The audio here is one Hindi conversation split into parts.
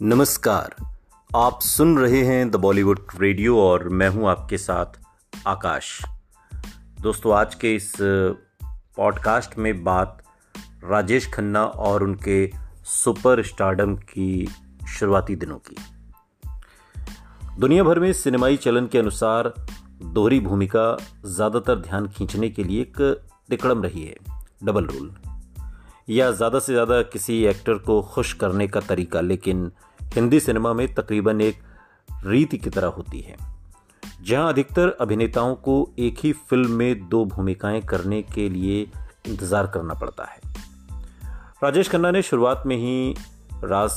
नमस्कार। आप सुन रहे हैं द बॉलीवुड रेडियो और मैं हूँ आपके साथ आकाश। दोस्तों, आज के इस पॉडकास्ट में बात राजेश खन्ना और उनके सुपर स्टारडम की शुरुआती दिनों की। दुनिया भर में सिनेमाई चलन के अनुसार दोहरी भूमिका ज़्यादातर ध्यान खींचने के लिए एक तिकड़म रही है डबल रोल या ज़्यादा से ज़्यादा किसी एक्टर को खुश करने का तरीका, लेकिन हिंदी सिनेमा में तकरीबन एक रीति की तरह होती है। जहाँ अधिकतर अभिनेताओं को एक ही फ़िल्म में दो भूमिकाएँ करने के लिए इंतज़ार करना पड़ता है। राजेश खन्ना ने शुरुआत में ही राज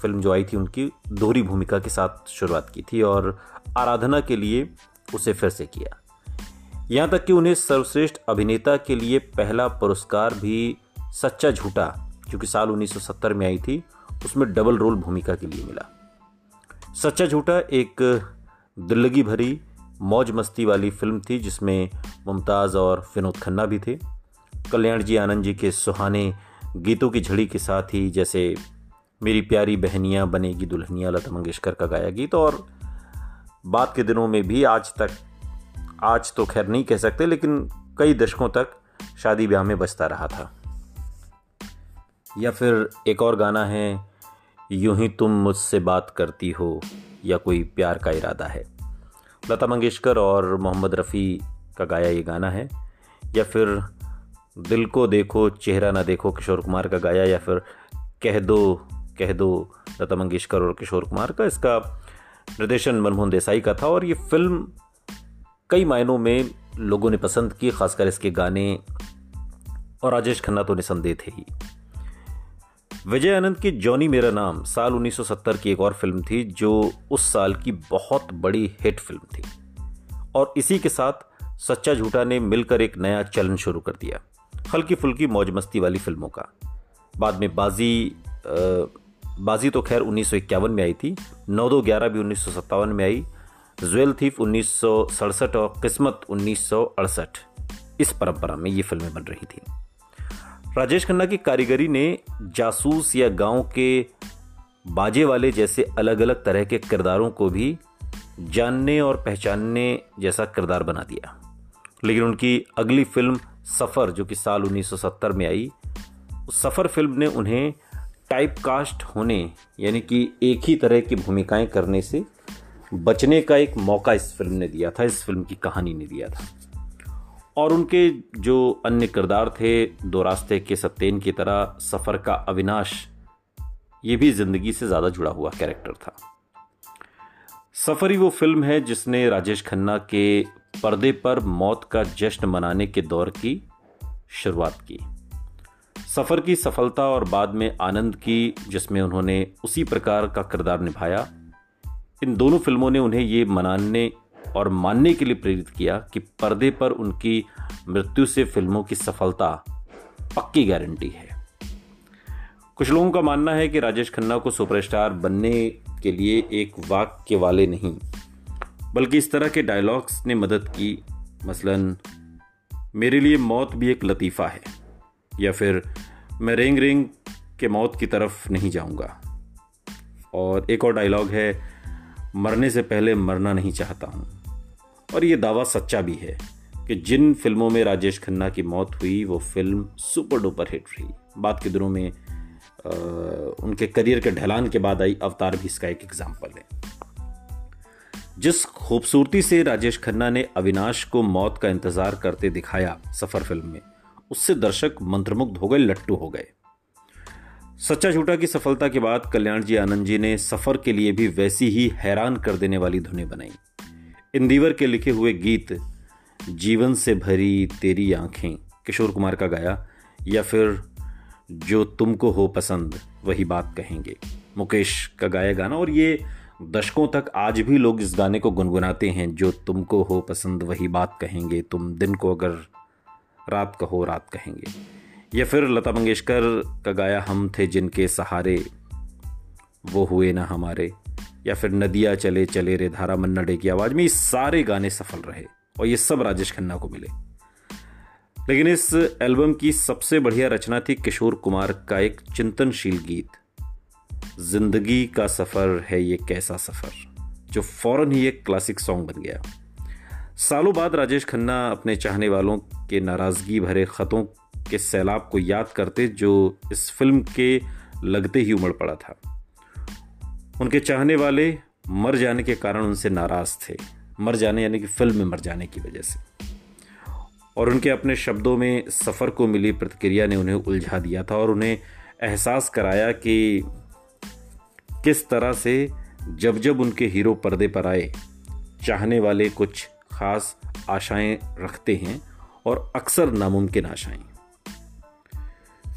फ़िल्म जो आई थी, उनकी दोहरी भूमिका के साथ शुरुआत की थी और आराधना के लिए उसे फिर से किया। यहाँ तक कि उन्हें सर्वश्रेष्ठ अभिनेता के लिए पहला पुरस्कार भी सच्चा झूठा जो कि साल 1970 में आई थी, उसमें डबल रोल भूमिका के लिए मिला। सच्चा झूठा एक दिल्लगी भरी, मौज मस्ती वाली फ़िल्म थी, जिसमें मुमताज़ और विनोद खन्ना भी थे। कल्याण जी आनंद जी के सुहाने गीतों की झड़ी के साथ ही, जैसे मेरी प्यारी बहनियाँ बनेगी दुल्हनिया, लता मंगेशकर का गाया गीत, और बाद के दिनों में भी आज तक, आज तो खैर नहीं कह सकते, लेकिन कई दशकों तक शादी ब्याह में बचता रहा था। या फिर एक और गाना है, यूँ ही तुम मुझसे बात करती हो या कोई प्यार का इरादा है। लता मंगेशकर और मोहम्मद रफ़ी का गाया ये गाना है, या फिर दिल को देखो, चेहरा ना देखो किशोर कुमार का गाया, या फिर कह दो कह दो लता मंगेशकर और किशोर कुमार का। इसका निर्देशन मनमोहन देसाई का था और ये फ़िल्म कई मायनों में लोगों ने पसंद की, खासकर इसके गाने, और राजेश खन्ना तो निसंदेह थे ही। विजय आनंद की जॉनी मेरा नाम साल 1970 की एक और फ़िल्म थी जो उस साल की बहुत बड़ी हिट फ़िल्म थी। और इसी के साथ सच्चा झूठा ने मिलकर एक नया चलन शुरू कर दिया हल्की फुल्की मौज मस्ती वाली फ़िल्मों का। बाद में बाजी आ, बाजी तो खैर उन्नीस सौ इक्यावन में आई थी नौ दो ग्यारह भी उन्नीस सौ सत्तावन में आई ज्वेल थीफ उन्नीस सौ सड़सठ और किस्मत उन्नीस सौ अड़सठ। इस परंपरा में ये फ़िल्में बन रही थी। राजेश खन्ना की कारीगरी ने जासूस या गाँव के बाजे वाले जैसे अलग अलग तरह के किरदारों को भी जानने और पहचानने जैसा किरदार बना दिया। लेकिन उनकी अगली फ़िल्म सफ़र, जो कि साल 1970 में आई, उस सफ़र फ़िल्म ने उन्हें टाइप कास्ट होने, यानी कि एक ही तरह की भूमिकाएँ करने से बचने का एक मौका इस फ़िल्म ने दिया था, इस फ़िल्म की कहानी ने दिया था। और उनके जो अन्य किरदार थे, दो रास्ते के सत्येन की तरह सफ़र का अविनाश, ये भी ज़िंदगी से ज़्यादा जुड़ा हुआ कैरेक्टर था। सफ़र ही वो फ़िल्म है जिसने राजेश खन्ना के पर्दे पर मौत का जश्न मनाने के दौर की शुरुआत की। सफ़र की सफलता और बाद में आनंद की, जिसमें उन्होंने उसी प्रकार का किरदार निभाया। इन दोनों फ़िल्मों ने उन्हें ये मनाने और मानने के लिए प्रेरित किया कि पर्दे पर उनकी मृत्यु से फ़िल्मों की सफलता पक्की गारंटी है। कुछ लोगों का मानना है कि राजेश खन्ना को सुपरस्टार बनने के लिए एक वाक्य वाले नहीं, बल्कि इस तरह के डायलॉग्स ने मदद की। मसलन, मेरे लिए मौत भी एक लतीफ़ा है, या फिर मैं रेंग रेंग के मौत की तरफ़ नहीं जाऊँगा। और एक और डायलॉग है मरने से पहले मरना नहीं चाहता हूँ। और ये दावा सच्चा भी है कि जिन फ़िल्मों में राजेश खन्ना की मौत हुई वो फ़िल्म सुपर डुपर हिट रही। बाद के दिनों में आ, उनके करियर के ढलान के बाद आई अवतार भी इसका एक एग्ज़ाम्पल है। जिस खूबसूरती से राजेश खन्ना ने अविनाश को मौत का इंतज़ार करते दिखाया सफ़र फ़िल्म में उससे दर्शक मंत्रमुग्ध हो गए लट्टू हो गए। सच्चा झूठा की सफलता के बाद कल्याण जी आनंद जी ने सफ़र के लिए भी वैसी ही हैरान कर देने वाली धुनें बनाई। इंदिवर के लिखे हुए गीत, जीवन से भरी तेरी आँखें, किशोर कुमार का गाया, या फिर, जो तुमको हो पसंद, वही बात कहेंगे। मुकेश का गाया गाना, और ये दशकों तक आज भी लोग इस गाने को गुनगुनाते हैं, जो तुमको हो पसंद, वही बात कहेंगे। तुम दिन को अगर रात कहो, रात कहेंगे। या फिर लता मंगेशकर का गाया हम थे जिनके सहारे, वो हुए ना हमारे। या फिर नदिया चले चले रे धारा मन्ना डे की आवाज़ में ये सारे गाने सफल रहे और ये सब राजेश खन्ना को मिले। लेकिन इस एल्बम की सबसे बढ़िया रचना थी किशोर कुमार का एक चिंतनशील गीत, ज़िंदगी का सफ़र है ये कैसा सफ़र, जो फ़ौरन ही एक क्लासिक सॉन्ग बन गया। सालों बाद राजेश खन्ना अपने चाहने वालों के नाराज़गी भरे ख़तों के सैलाब को याद करते जो इस फ़िल्म के लगते ही उमड़ पड़ा था। उनके चाहने वाले मर जाने के कारण उनसे नाराज़ थे। मर जाने यानी कि फ़िल्म में मर जाने की वजह से। और उनके अपने शब्दों में सफ़र को मिली प्रतिक्रिया ने उन्हें उलझा दिया था और उन्हें एहसास कराया कि किस तरह से जब जब उनके हीरो पर्दे पर आए, चाहने वाले कुछ खास आशाएँ रखते हैं और अक्सर नामुमकिन आशाएँ।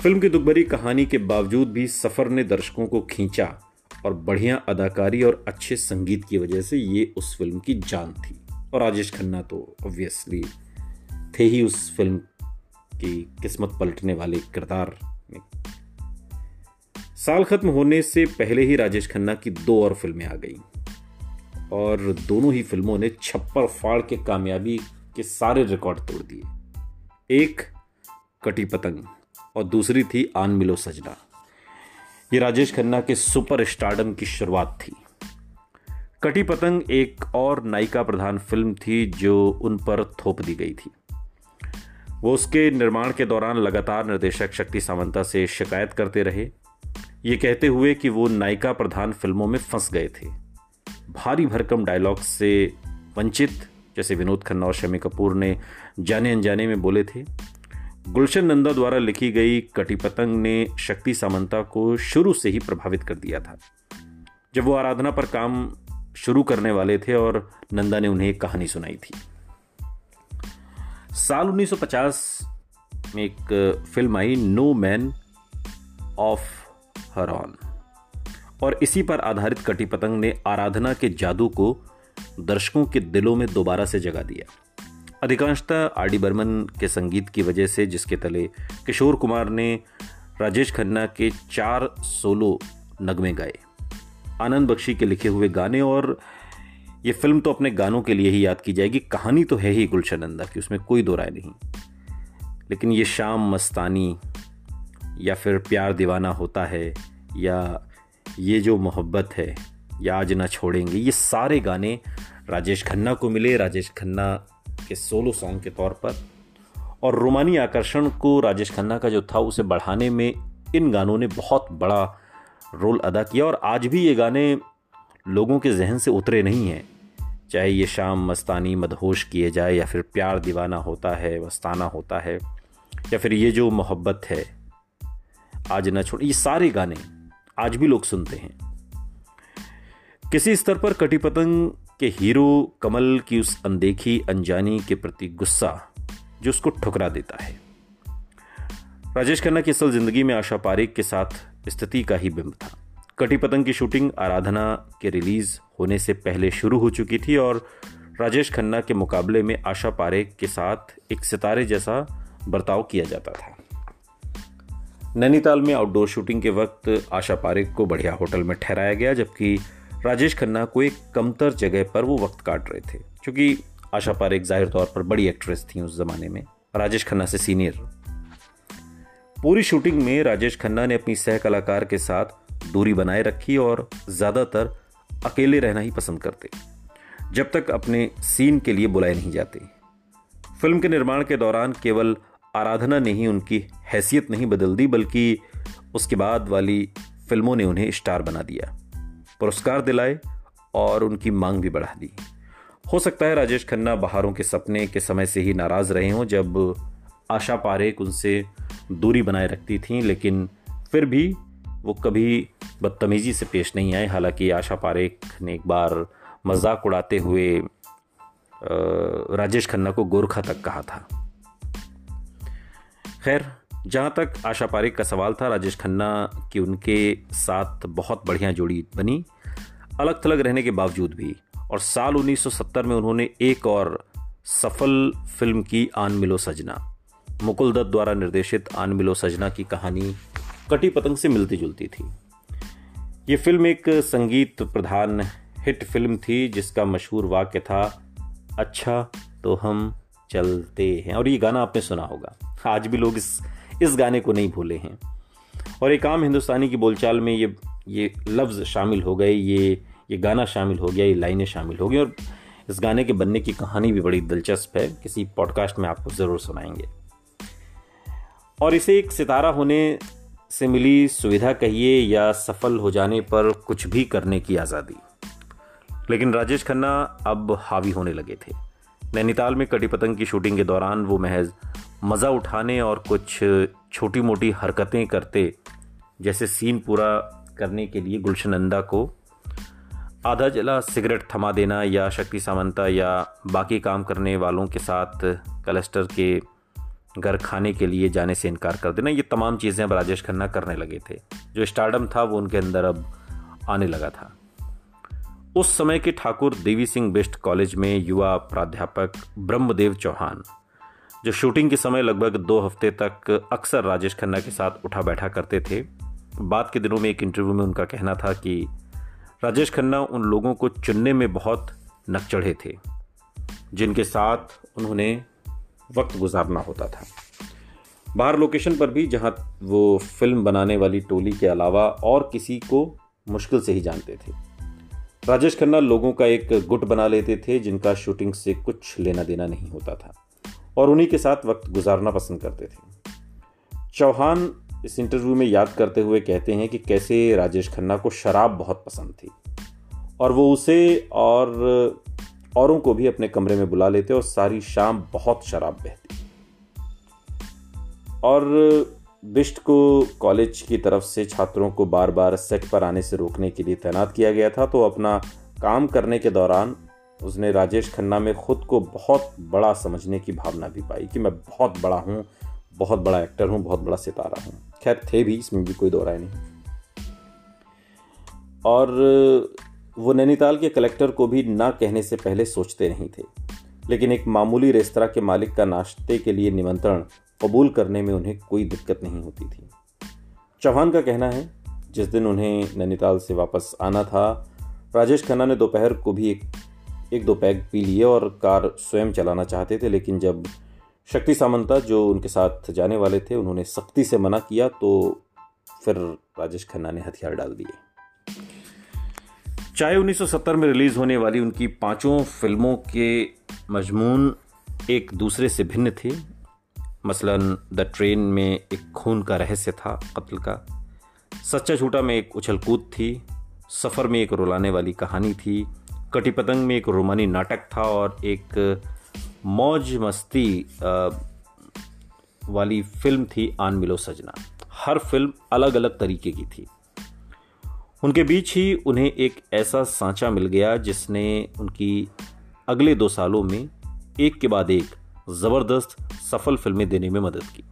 फ़िल्म की दुखभरी कहानी के बावजूद भी सफ़र ने दर्शकों को खींचा और बढ़िया अदाकारी और अच्छे संगीत की वजह से ये उस फ़िल्म की जान थी। और राजेश खन्ना तो ऑब्वियसली थे ही उस फ़िल्म की किस्मत पलटने वाले किरदार में। साल खत्म होने से पहले ही राजेश खन्ना की दो और फ़िल्में आ गई। और दोनों ही फ़िल्मों ने छप्पर फाड़ के कामयाबी के सारे रिकॉर्ड तोड़ दिए। एक कटी पतंग। और दूसरी थी आन मिलो सजना। ये राजेश खन्ना के सुपर स्टार्डम की शुरुआत थी। कटी पतंग एक और नायिका प्रधान फ़िल्म थी जो उन पर थोप दी गई थी। वो उसके निर्माण के दौरान लगातार निर्देशक शक्ति सामंता से शिकायत करते रहे। ये कहते हुए कि वो नायिका प्रधान फ़िल्मों में फंस गए थे। भारी भरकम डायलॉग से वंचित, जैसे विनोद खन्ना और शमी कपूर ने जाने अनजाने में बोले थे। गुलशन नंदा द्वारा लिखी गई कटिपतंग ने शक्ति सामंता को शुरू से ही प्रभावित कर दिया था। जब वो आराधना पर काम शुरू करने वाले थे और नंदा ने उन्हें एक कहानी सुनाई थी। साल 1950 में एक फ़िल्म आई, no man of her own और इसी पर आधारित कटी पतंग ने आराधना के जादू को दर्शकों के दिलों में दोबारा से जगा दिया। अधिकांशतः आर डी बर्मन के संगीत की वजह से, जिसके तले किशोर कुमार ने राजेश खन्ना के चार सोलो नगमे गाए। आनंद बख्शी के लिखे हुए गाने, और ये फ़िल्म तो अपने गानों के लिए ही याद की जाएगी। कहानी तो है ही गुलशन नंदा की, उसमें कोई दो राय नहीं। लेकिन ये शाम मस्तानी, या फिर प्यार दीवाना होता है, या ये जो मोहब्बत है, या आज ना छोड़ेंगे, ये सारे गाने राजेश खन्ना को मिले। राजेश खन्ना के सोलो सॉन्ग के तौर पर। और रोमानी आकर्षण को राजेश खन्ना का जो था, उसे बढ़ाने में इन गानों ने बहुत बड़ा रोल अदा किया। और आज भी ये गाने लोगों के जहन से उतरे नहीं हैं। चाहे ये शाम मस्तानी मदहोश किए जाए, या फिर प्यार दीवाना होता है, मस्ताना होता है, या फिर ये जो मोहब्बत है, आज न छोड़, ये सारे गाने आज भी लोग सुनते हैं। किसी स्तर पर कटी पतंग के हीरो कमल की उस अनदेखी अनजानी के प्रति गुस्सा जो उसको ठुकरा देता है। राजेश खन्ना की असल ज़िंदगी में आशा पारेख के साथ स्थिति का ही बिंब था। कटी पतंग की शूटिंग आराधना के रिलीज़ होने से पहले शुरू हो चुकी थी और राजेश खन्ना के मुकाबले में आशा पारेख के साथ एक सितारे जैसा बर्ताव किया जाता था। नैनीताल में आउटडोर शूटिंग के वक्त आशा पारेख को बढ़िया होटल में ठहराया गया, जबकि राजेश खन्ना को एक कमतर जगह पर वो वक्त काट रहे थे, क्योंकि आशा पारेख ज़ाहिर तौर पर बड़ी एक्ट्रेस थी उस जमाने में, राजेश खन्ना से सीनियर पूरी शूटिंग में राजेश खन्ना ने अपनी सह कलाकार के साथ दूरी बनाए रखी और ज़्यादातर अकेले रहना ही पसंद करते, जब तक अपने सीन के लिए बुलाए नहीं जाते। फ़िल्म के निर्माण के दौरान केवल आराधना ने ही उनकी हैसियत नहीं बदल दी, बल्कि उसके बाद वाली फ़िल्मों ने उन्हें स्टार बना दिया। पुरस्कार दिलाए और उनकी मांग भी बढ़ा दी। हो सकता है राजेश खन्ना बहारों के सपने के समय से ही नाराज़ रहे हों जब आशा पारेख उनसे दूरी बनाए रखती थीं, लेकिन फिर भी वो कभी बदतमीजी से पेश नहीं आए। हालाँकि आशा पारेख ने एक बार मज़ाक उड़ाते हुए राजेश खन्ना को गोरखा तक कहा था। खैर जहाँ तक आशा पारेख का सवाल था, राजेश खन्ना की उनके साथ बहुत बढ़िया जोड़ी बनी, अलग थलग रहने के बावजूद भी। और साल 1970 में उन्होंने एक और सफल फ़िल्म की आन मिलो सजना। मुकुल दत्त द्वारा निर्देशित आन मिलो सजना की कहानी कटी पतंग से मिलती जुलती थी। ये फ़िल्म एक संगीत प्रधान हिट फ़िल्म थी, जिसका मशहूर वाक्य था अच्छा तो हम चलते हैं। और ये गाना आपने सुना होगा। आज भी लोग इस इस गाने को नहीं भूले हैं। और एक आम हिंदुस्तानी की बोलचाल में ये ये लफ्ज़ शामिल हो गए, ये ये गाना शामिल हो गया, ये लाइनें शामिल हो गई और इस गाने के बनने की कहानी भी बड़ी दिलचस्प है। किसी पॉडकास्ट में आपको ज़रूर सुनाएँगे। और इसे एक सितारा होने से मिली सुविधा कहिए या सफल हो जाने पर कुछ भी करने की आज़ादी। लेकिन राजेश खन्ना अब हावी होने लगे थे। नैनीताल में कटी पतंग की शूटिंग के दौरान वो महज मज़ा उठाने और कुछ छोटी मोटी हरकतें करते, जैसे सीन पूरा करने के लिए गुलशन नंदा को आधा जला सिगरेट थमा देना या शक्ति सामंता या बाकी काम करने वालों के साथ कलस्टर के घर खाने के लिए जाने से इनकार कर देना। ये तमाम चीज़ें अब राजेश खन्ना करने लगे थे। जो स्टार्डम था, वो उनके अंदर अब आने लगा था। उस समय के ठाकुर देवी सिंह बेस्ट कॉलेज में युवा प्राध्यापक ब्रह्मदेव चौहान जो शूटिंग के समय लगभग दो हफ़्ते तक अक्सर राजेश खन्ना के साथ उठा बैठा करते थे, बाद के दिनों में एक इंटरव्यू में उनका कहना था कि राजेश खन्ना उन लोगों को चुनने में बहुत नकचढ़े थे, जिनके साथ उन्होंने वक्त गुजारना होता था। बाहर लोकेशन पर भी जहाँ वो फ़िल्म बनाने वाली टोली के अलावा और किसी को मुश्किल से ही जानते थे। राजेश खन्ना लोगों का एक गुट बना लेते थे, जिनका शूटिंग से कुछ लेना देना नहीं होता था। और उन्हीं के साथ वक्त गुजारना पसंद करते थे। चौहान इस इंटरव्यू में याद करते हुए कहते हैं कि कैसे राजेश खन्ना को शराब बहुत पसंद थी और वो उसे और औरों को भी अपने कमरे में बुला लेते और सारी शाम बहुत शराब बहती। और बिस्ट को कॉलेज की तरफ़ से छात्रों को बार बार सेट पर आने से रोकने के लिए तैनात किया गया था तो अपना काम करने के दौरान उसने राजेश खन्ना में खुद को बहुत बड़ा समझने की भावना भी पाई कि मैं बहुत बड़ा हूँ, बहुत बड़ा एक्टर हूँ, बहुत बड़ा सितारा हूँ। खैर, थे भी, इसमें भी कोई दो राय नहीं। और वो नैनीताल के कलेक्टर को भी ना कहने से पहले सोचते नहीं थे। लेकिन एक मामूली रेस्तरा के मालिक का नाश्ते के लिए निमंत्रण कबूल करने में उन्हें कोई दिक्कत नहीं होती थी। चौहान का कहना है, जिस दिन उन्हें नैनीताल से वापस आना था, राजेश खन्ना ने दोपहर को भी एक एक दो पैग पी लिए और कार स्वयं चलाना चाहते थे, लेकिन जब शक्ति सामंता, जो उनके साथ जाने वाले थे, उन्होंने सख्ती से मना किया तो फिर राजेश खन्ना ने हथियार डाल दिए। चाहे 1970 में रिलीज़ होने वाली उनकी पाँचों फ़िल्मों के मजमून एक दूसरे से भिन्न थे। मसलन, द ट्रेन में एक खून का रहस्य था, कत्ल का। सच्चा झूठा में एक उछल कूद थी। सफ़र में एक रुलाने वाली कहानी थी। कटी पतंग में एक रोमानी नाटक था और एक मौज मस्ती वाली फ़िल्म थी आन मिलो सजना। हर फ़िल्म अलग अलग तरीके की थी। उनके बीच ही उन्हें एक ऐसा सांचा मिल गया जिसने उनकी अगले दो सालों में एक के बाद एक ज़बरदस्त सफल फ़िल्में देने में मदद की।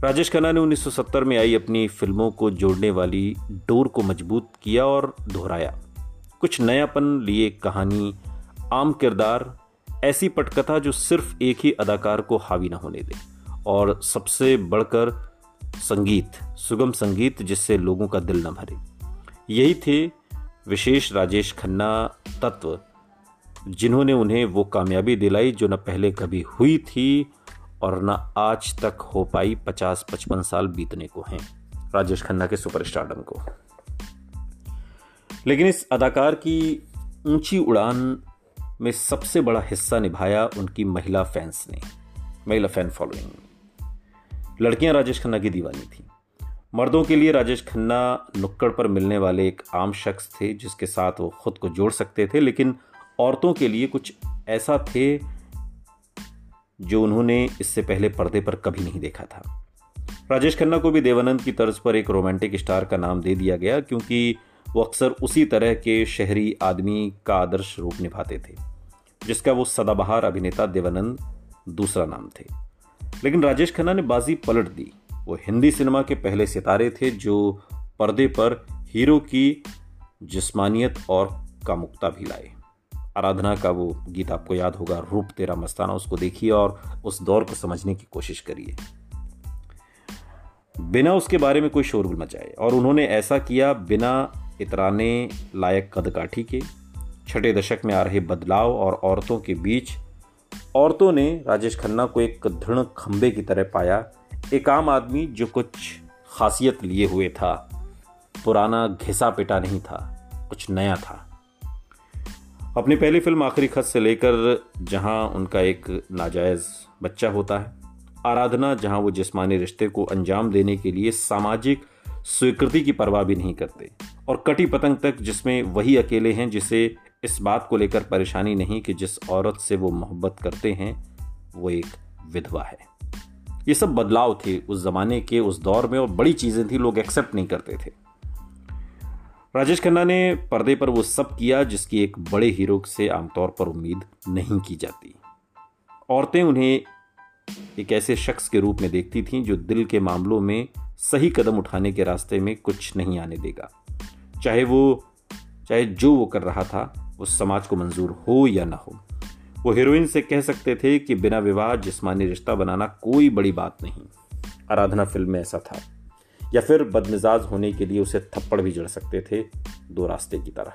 राजेश खन्ना ने 1970 में आई अपनी फ़िल्मों को जोड़ने वाली डोर को मज़बूत किया और दोहराया। कुछ नयापन लिए कहानी, आम किरदार, ऐसी पटकथा जो सिर्फ़ एक ही अदाकार को हावी ना होने दे। और सबसे बढ़कर संगीत, सुगम संगीत जिससे लोगों का दिल न भरे। यही थे विशेष राजेश खन्ना तत्व, जिन्होंने उन्हें वो कामयाबी दिलाई जो न पहले कभी हुई थी और न आज तक हो पाई पचास पचपन साल बीतने को हैं। राजेश खन्ना के सुपरस्टारडम को। लेकिन इस अदाकार की ऊँची उड़ान में सबसे बड़ा हिस्सा निभाया उनकी महिला फैंस ने, महिला फ़ैन फॉलोइंग। लड़कियाँ राजेश खन्ना की दीवानी थी। मर्दों के लिए राजेश खन्ना नुक्कड़ पर मिलने वाले एक आम शख्स थे, जिसके साथ वो खुद को जोड़ सकते थे, लेकिन औरतों के लिए कुछ ऐसा थे जो उन्होंने इससे पहले पर्दे पर कभी नहीं देखा था। राजेश खन्ना को भी देवानंद की तर्ज पर एक रोमांटिक स्टार का नाम दे दिया गया, क्योंकि वो अक्सर उसी तरह के शहरी आदमी का आदर्श रूप निभाते थे, जिसका वो सदाबहार अभिनेता देवानंद दूसरा नाम थे। लेकिन राजेश खन्ना ने बाजी पलट दी। वो हिंदी सिनेमा के पहले सितारे थे जो पर्दे पर हीरो की जिस्मानियत और कामुकता भी लाए। आराधना का वो गीत आपको याद होगा, रूप तेरा मस्ताना, उसको देखिए और उस दौर को समझने की कोशिश करिए। बिना उसके बारे में कोई शोरगुल मचाए और उन्होंने ऐसा किया, बिना इतराने लायक कदकाठी के, छठे दशक में आ रहे बदलाव और औरतों के बीच, औरतों ने राजेश खन्ना को एक दृढ़ खंबे की तरह पाया, एक आम आदमी जो कुछ खासियत लिए हुए था। पुराना घिसा पिटा नहीं था, कुछ नया था। अपनी पहली फ़िल्म आखिरी खत से लेकर जहाँ उनका एक नाजायज बच्चा होता है, आराधना जहाँ वो जिस्मानी रिश्ते को अंजाम देने के लिए सामाजिक स्वीकृति की परवाह भी नहीं करते। और कटी पतंग तक जिसमें वही अकेले हैं जिसे इस बात को लेकर परेशानी नहीं कि जिस औरत से वो मोहब्बत करते हैं, वो एक विधवा है। ये सब बदलाव थे उस जमाने के, उस दौर में और बड़ी चीज़ें थी, लोग एक्सेप्ट नहीं करते थे। राजेश खन्ना ने पर्दे पर वो सब किया जिसकी एक बड़े हीरो से आमतौर पर उम्मीद नहीं की जाती। औरतें उन्हें एक ऐसे शख्स के रूप में देखती थीं जो दिल के मामलों में सही कदम उठाने के रास्ते में कुछ नहीं आने देगा। चाहे वो, चाहे जो वो कर रहा था उस समाज को मंजूर हो या ना हो। वो हीरोइन से कह सकते थे कि बिना विवाह जिस्मानी रिश्ता बनाना कोई बड़ी बात नहीं। आराधना फ़िल्म में ऐसा था। या फिर बदमिजाज होने के लिए उसे थप्पड़ भी जड़ सकते थे दो रास्ते की तरह।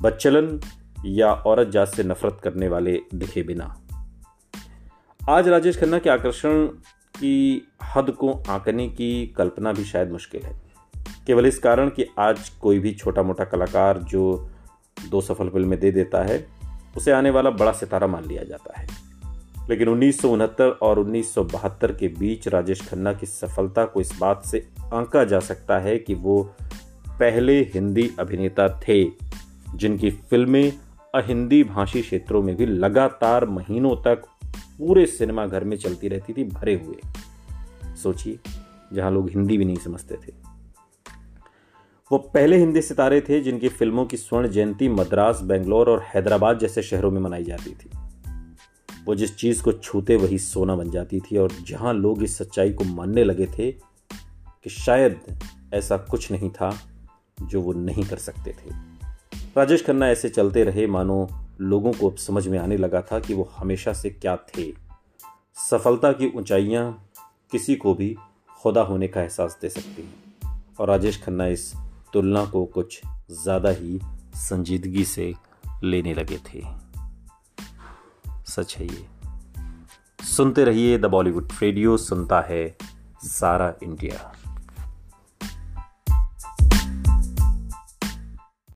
बच्चलन या औरत जात से नफरत करने वाले दिखे बिना। आज राजेश खन्ना के आकर्षण की हद को आंकने की कल्पना भी शायद मुश्किल है। केवल इस कारण कि आज कोई भी छोटा मोटा कलाकार जो दो सफल फ़िल्में दे देता है, उसे आने वाला बड़ा सितारा मान लिया जाता है। लेकिन उन्नीस सौ उनहत्तर और उन्नीस सौ बहत्तर के बीच राजेश खन्ना की सफलता को इस बात से आंका जा सकता है कि वो पहले हिंदी अभिनेता थे, जिनकी फ़िल्में अहिंदी भाषी क्षेत्रों में भी लगातार महीनों तक पूरे सिनेमा घर में चलती रहती थी, भरे हुए। सोचिए, जहाँ लोग हिंदी भी नहीं समझते थे। वो पहले हिंदी सितारे थे, जिनकी फ़िल्मों की स्वर्ण जयंती मद्रास, बेंगलोर और हैदराबाद जैसे शहरों में मनाई जाती थी। वो जिस चीज़ को छूते वही सोना बन जाती थी, और जहाँ लोग इस सच्चाई को मानने लगे थे कि शायद ऐसा कुछ नहीं था जो वो नहीं कर सकते थे। राजेश खन्ना ऐसे चलते रहे, मानो लोगों को समझ में आने लगा था कि वो हमेशा से क्या थे। सफलता की ऊंचाइयाँ किसी को भी खुदा होने का एहसास दे सकती हैं। और राजेश खन्ना इस तुलना को कुछ ज़्यादा ही संजीदगी से लेने लगे थे। सच है ये। सुनते रहिए द बॉलीवुड रेडियो, सुनता है सारा इंडिया।